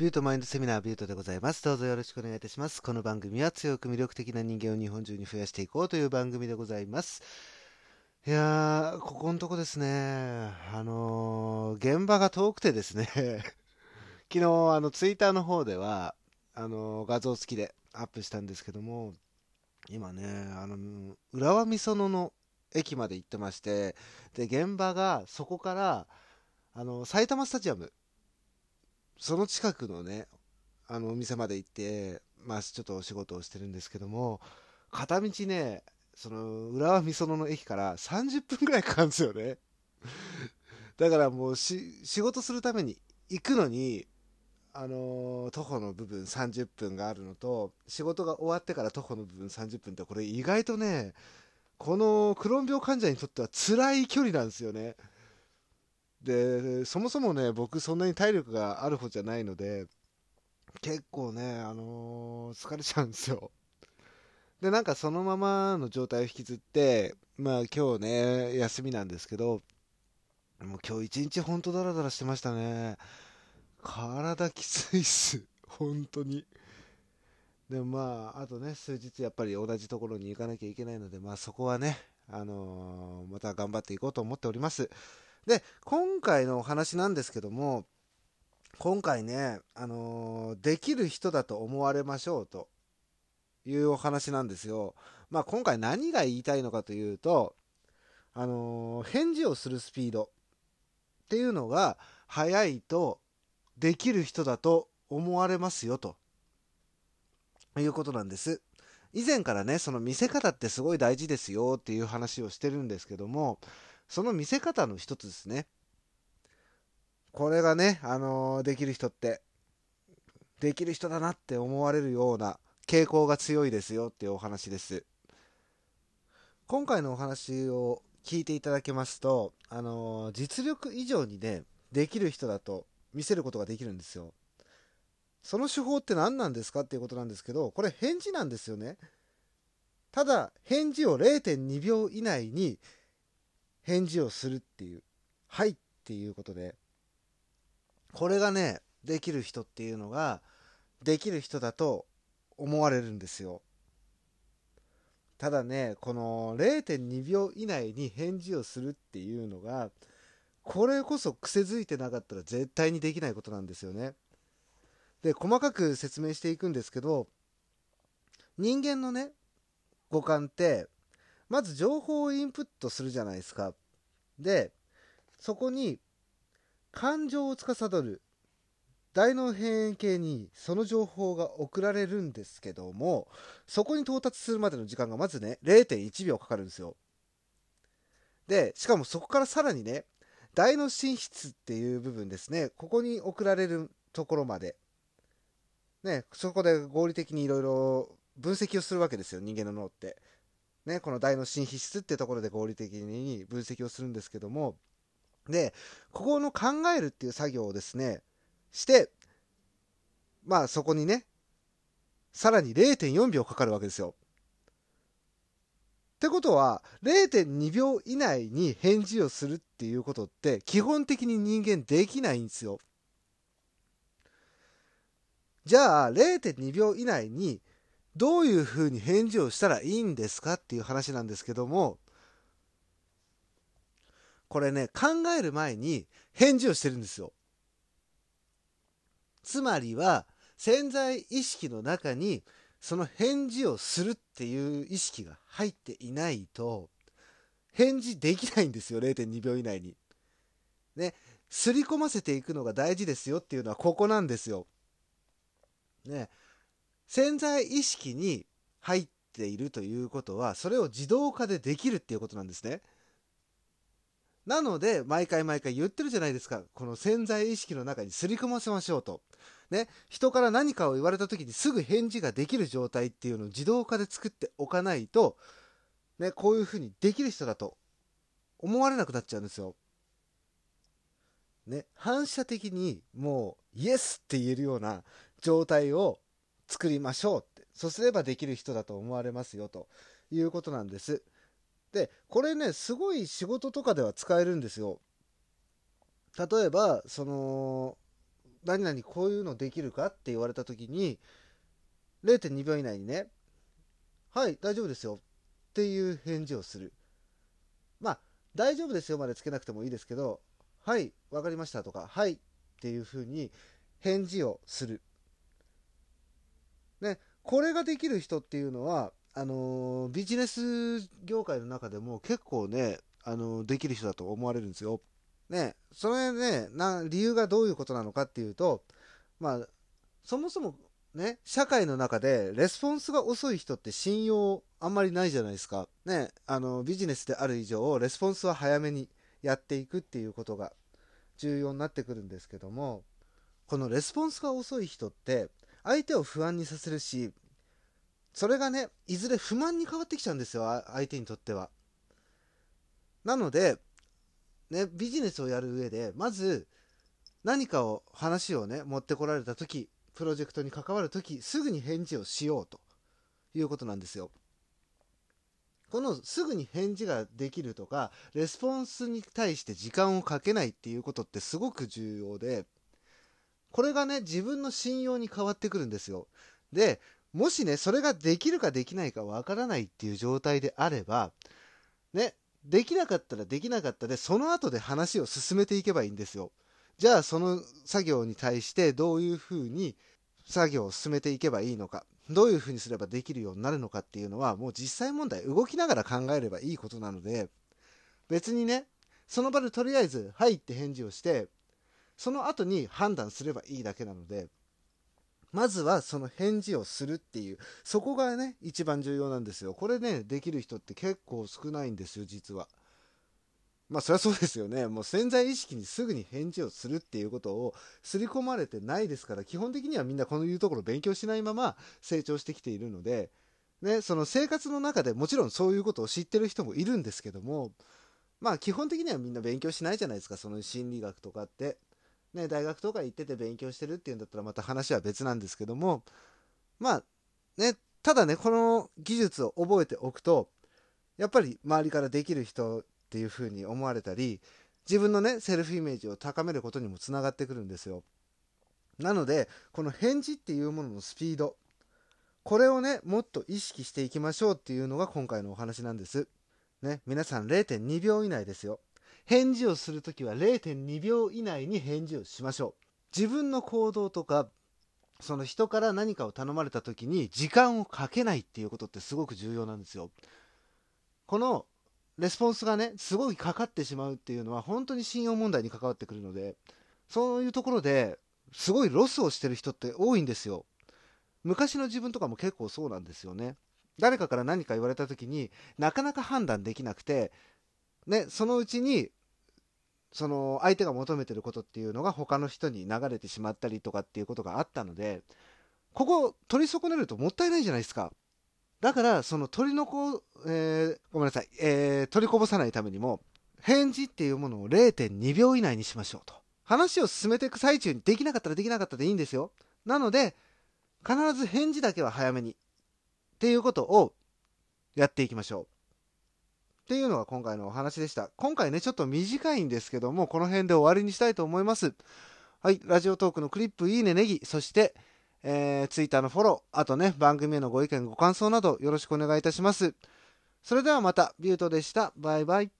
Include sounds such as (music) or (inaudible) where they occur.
ビュートマインドセミナービュートでございます。どうぞよろしくお願いいたします。この番組は強く魅力的な人間を日本中に増やしていこうという番組でございます。いやー、ここのとこですね、あのー、現場が遠くてですね (laughs) 昨日、あの、ツイッターの方では、あのー、画像付きでアップしたんですけども、今ね、あの、浦和美園の駅まで行ってまして、で、現場がそこから、あの、埼玉スタジアム、その近くのね、あの、お店まで行って、まあ、ちょっとお仕事をしてるんですけども、片道ね、その、浦和美園の駅から30分ぐらいかかるんですよね。だからもうし、仕事するために行くのに、あのー、徒歩の部分30分があるのと、仕事が終わってから徒歩の部分30分って、これ意外とね、このクローン病患者にとっては辛い距離なんですよね。で、そもそもね、僕そんなに体力がある方じゃないので、結構ね、あのー、疲れちゃうんですよ。で、なんかそのままの状態を引きずって、まあ今日ね、休みなんですけど、もう今日一日ほんとダラダラしてましたね。体きついっす。(laughs) 本当に。でもまあ、あとね、数日やっぱり同じところに行かなきゃいけないので、まあそこはね、あのー、また頑張っていこうと思っております。で、今回のお話なんですけども、今回ね、あのー、できる人だと思われましょうというお話なんですよ。まあ今回何が言いたいのかというと、あのー、返事をするスピードっていうのが速いとできる人だと思われますよということなんです。以前からね、その見せ方ってすごい大事ですよっていう話をしてるんですけども、その見せ方の一つですね。これがね、あのー、できる人って、できる人だなって思われるような傾向が強いですよっていうお話です。今回のお話を聞いていただけますと、あのー、実力以上にね、できる人だと見せることができるんですよ。その手法って何なんですか？っていうことなんですけど、これ返事なんですよね。ただ、返事を0.2秒以内に返事をするっていう、はいっていうことで、これがね、できる人っていうのが、できる人だと思われるんですよ。ただね、この0.2秒以内に返事をするっていうのが、これこそ癖づいてなかったら絶対にできないことなんですよね。で、細かく説明していくんですけど、人間のね、五感って、まず情報をインプットするじゃないですか。で、そこに感情を司る大脳辺縁系にその情報が送られるんですけども、そこに到達するまでの時間がまずね、0.1秒かかるんですよ。で、しかもそこからさらにね、大脳進出っていう部分ですね、ここに送られるところまで、ね、そこで合理的にいろいろ分析をするわけですよ、人間の脳って。ね、この大脳進出ってところで合理的に分析をするんですけども、で、ここの考えるっていう作業をですね、して、まあそこにね、さらに0.4秒かかるわけですよ。ってことは、0.2秒以内に返事をするっていうことって、基本的に人間できないんですよ。じゃあ、0.2秒以内にどういうふうに返事をしたらいいんですかっていう話なんですけども、これね、考える前に返事をしてるんですよ。つまりは、潜在意識の中にその返事をするっていう意識が入っていないと、返事できないんですよ、0.2秒以内に。ね、すり込ませていくのが大事ですよっていうのはここなんですよ。ね、潜在意識に入っているということは、それを自動化でできるっていうことなんですね。なので、毎回毎回言ってるじゃないですか。この潜在意識の中にすり込ませましょうと。ね、人から何かを言われた時にすぐ返事ができる状態っていうのを自動化で作っておかないと、ね、こういうふうにできる人だと思われなくなっちゃうんですよ。ね、反射的にもうイエスって言えるような状態を作りましょうってそうすればできる人だと思われますよということなんですでこれねすごい仕事とかでは使えるんですよ例えばその何々こういうのできるかって言われた時に、0.2秒以内にね、はい、大丈夫ですよっていう返事をする。まあ、大丈夫ですよまでつけなくてもいいですけど、はい、わかりましたとか、はいっていうふうに返事をする。ね、これができる人っていうのは、あの、ビジネス業界の中でも結構ね、あの、できる人だと思われるんですよ。ね、それねな、理由がどういうことなのかっていうと、まあ、そもそもね、社会の中でレスポンスが遅い人って信用あんまりないじゃないですか。ね、あの、ビジネスである以上、レスポンスは早めにやっていくっていうことが重要になってくるんですけども、このレスポンスが遅い人って、相手を不安にさせるし、それがね、いずれ不満に変わってきちゃうんですよ、相手にとっては。なので、ね、ビジネスをやる上で、まず、何かを、話をね、持ってこられた時、プロジェクトに関わる時、すぐに返事をしようということなんですよ。このすぐに返事ができるとか、レスポンスに対して時間をかけないっていうことってすごく重要で、これがね、自分の信用に変わってくるんですよ。で、もしね、それができるかできないかわからないっていう状態であれば、ね、できなかったらできなかったで、その後で話を進めていけばいいんですよ。じゃあ、その作業に対してどういうふうに作業を進めていけばいいのか、どういうふうにすればできるようになるのかっていうのは、もう実際問題、動きながら考えればいいことなので、別にね、その場でとりあえず、はいって返事をして、その後に判断すればいいだけなので、まずはその返事をするっていう、そこがね、一番重要なんですよ。これね、できる人って結構少ないんですよ、実は。まあそりゃそうですよね。もう潜在意識にすぐに返事をするっていうことを刷り込まれてないですから、基本的にはみんなこのいうところ勉強しないまま成長してきているので、ね、その生活の中でもちろんそういうことを知ってる人もいるんですけども、まあ基本的にはみんな勉強しないじゃないですか、その心理学とかって。ね、大学とか行ってて勉強してるっていうんだったらまた話は別なんですけども、まあ、ね、ただね、この技術を覚えておくと、やっぱり周りからできる人っていうふうに思われたり、自分のね、セルフイメージを高めることにもつながってくるんですよ。なので、この返事っていうもののスピード、これをね、もっと意識していきましょうっていうのが今回のお話なんです。ね、皆さん0.2秒以内ですよ。返事をするときは0.2秒以内に返事をしましょう。自分の行動とか、その人から何かを頼まれた時に時間をかけないっていうことってすごく重要なんですよ。このレスポンスがね、すごいかかってしまうっていうのは本当に信用問題に関わってくるので、そういうところですごいロスをしてる人って多いんですよ。昔の自分とかも結構そうなんですよね。誰かから何か言われた時になかなか判断できなくて、ね、そのうちにその相手が求めてることっていうのが他の人に流れてしまったりとかっていうことがあったので、ここ取り損ねるともったいないじゃないですか。だから、その取り残、えー、ごめんなさい、えー、取りこぼさないためにも、返事っていうものを0.2秒以内にしましょうと。話を進めていく最中にできなかったらできなかったでいいんですよ。なので、必ず返事だけは早めに。っていうことをやっていきましょう。っていうのが今回のお話でした。今回ね、ちょっと短いんですけども、この辺で終わりにしたいと思います。はい、ラジオトークのクリップ、いいね、ネギ、そして、えー、ツイッターのフォロー、あとね、番組へのご意見、ご感想などよろしくお願いいたします。それではまた、ビュートでした。バイバイ。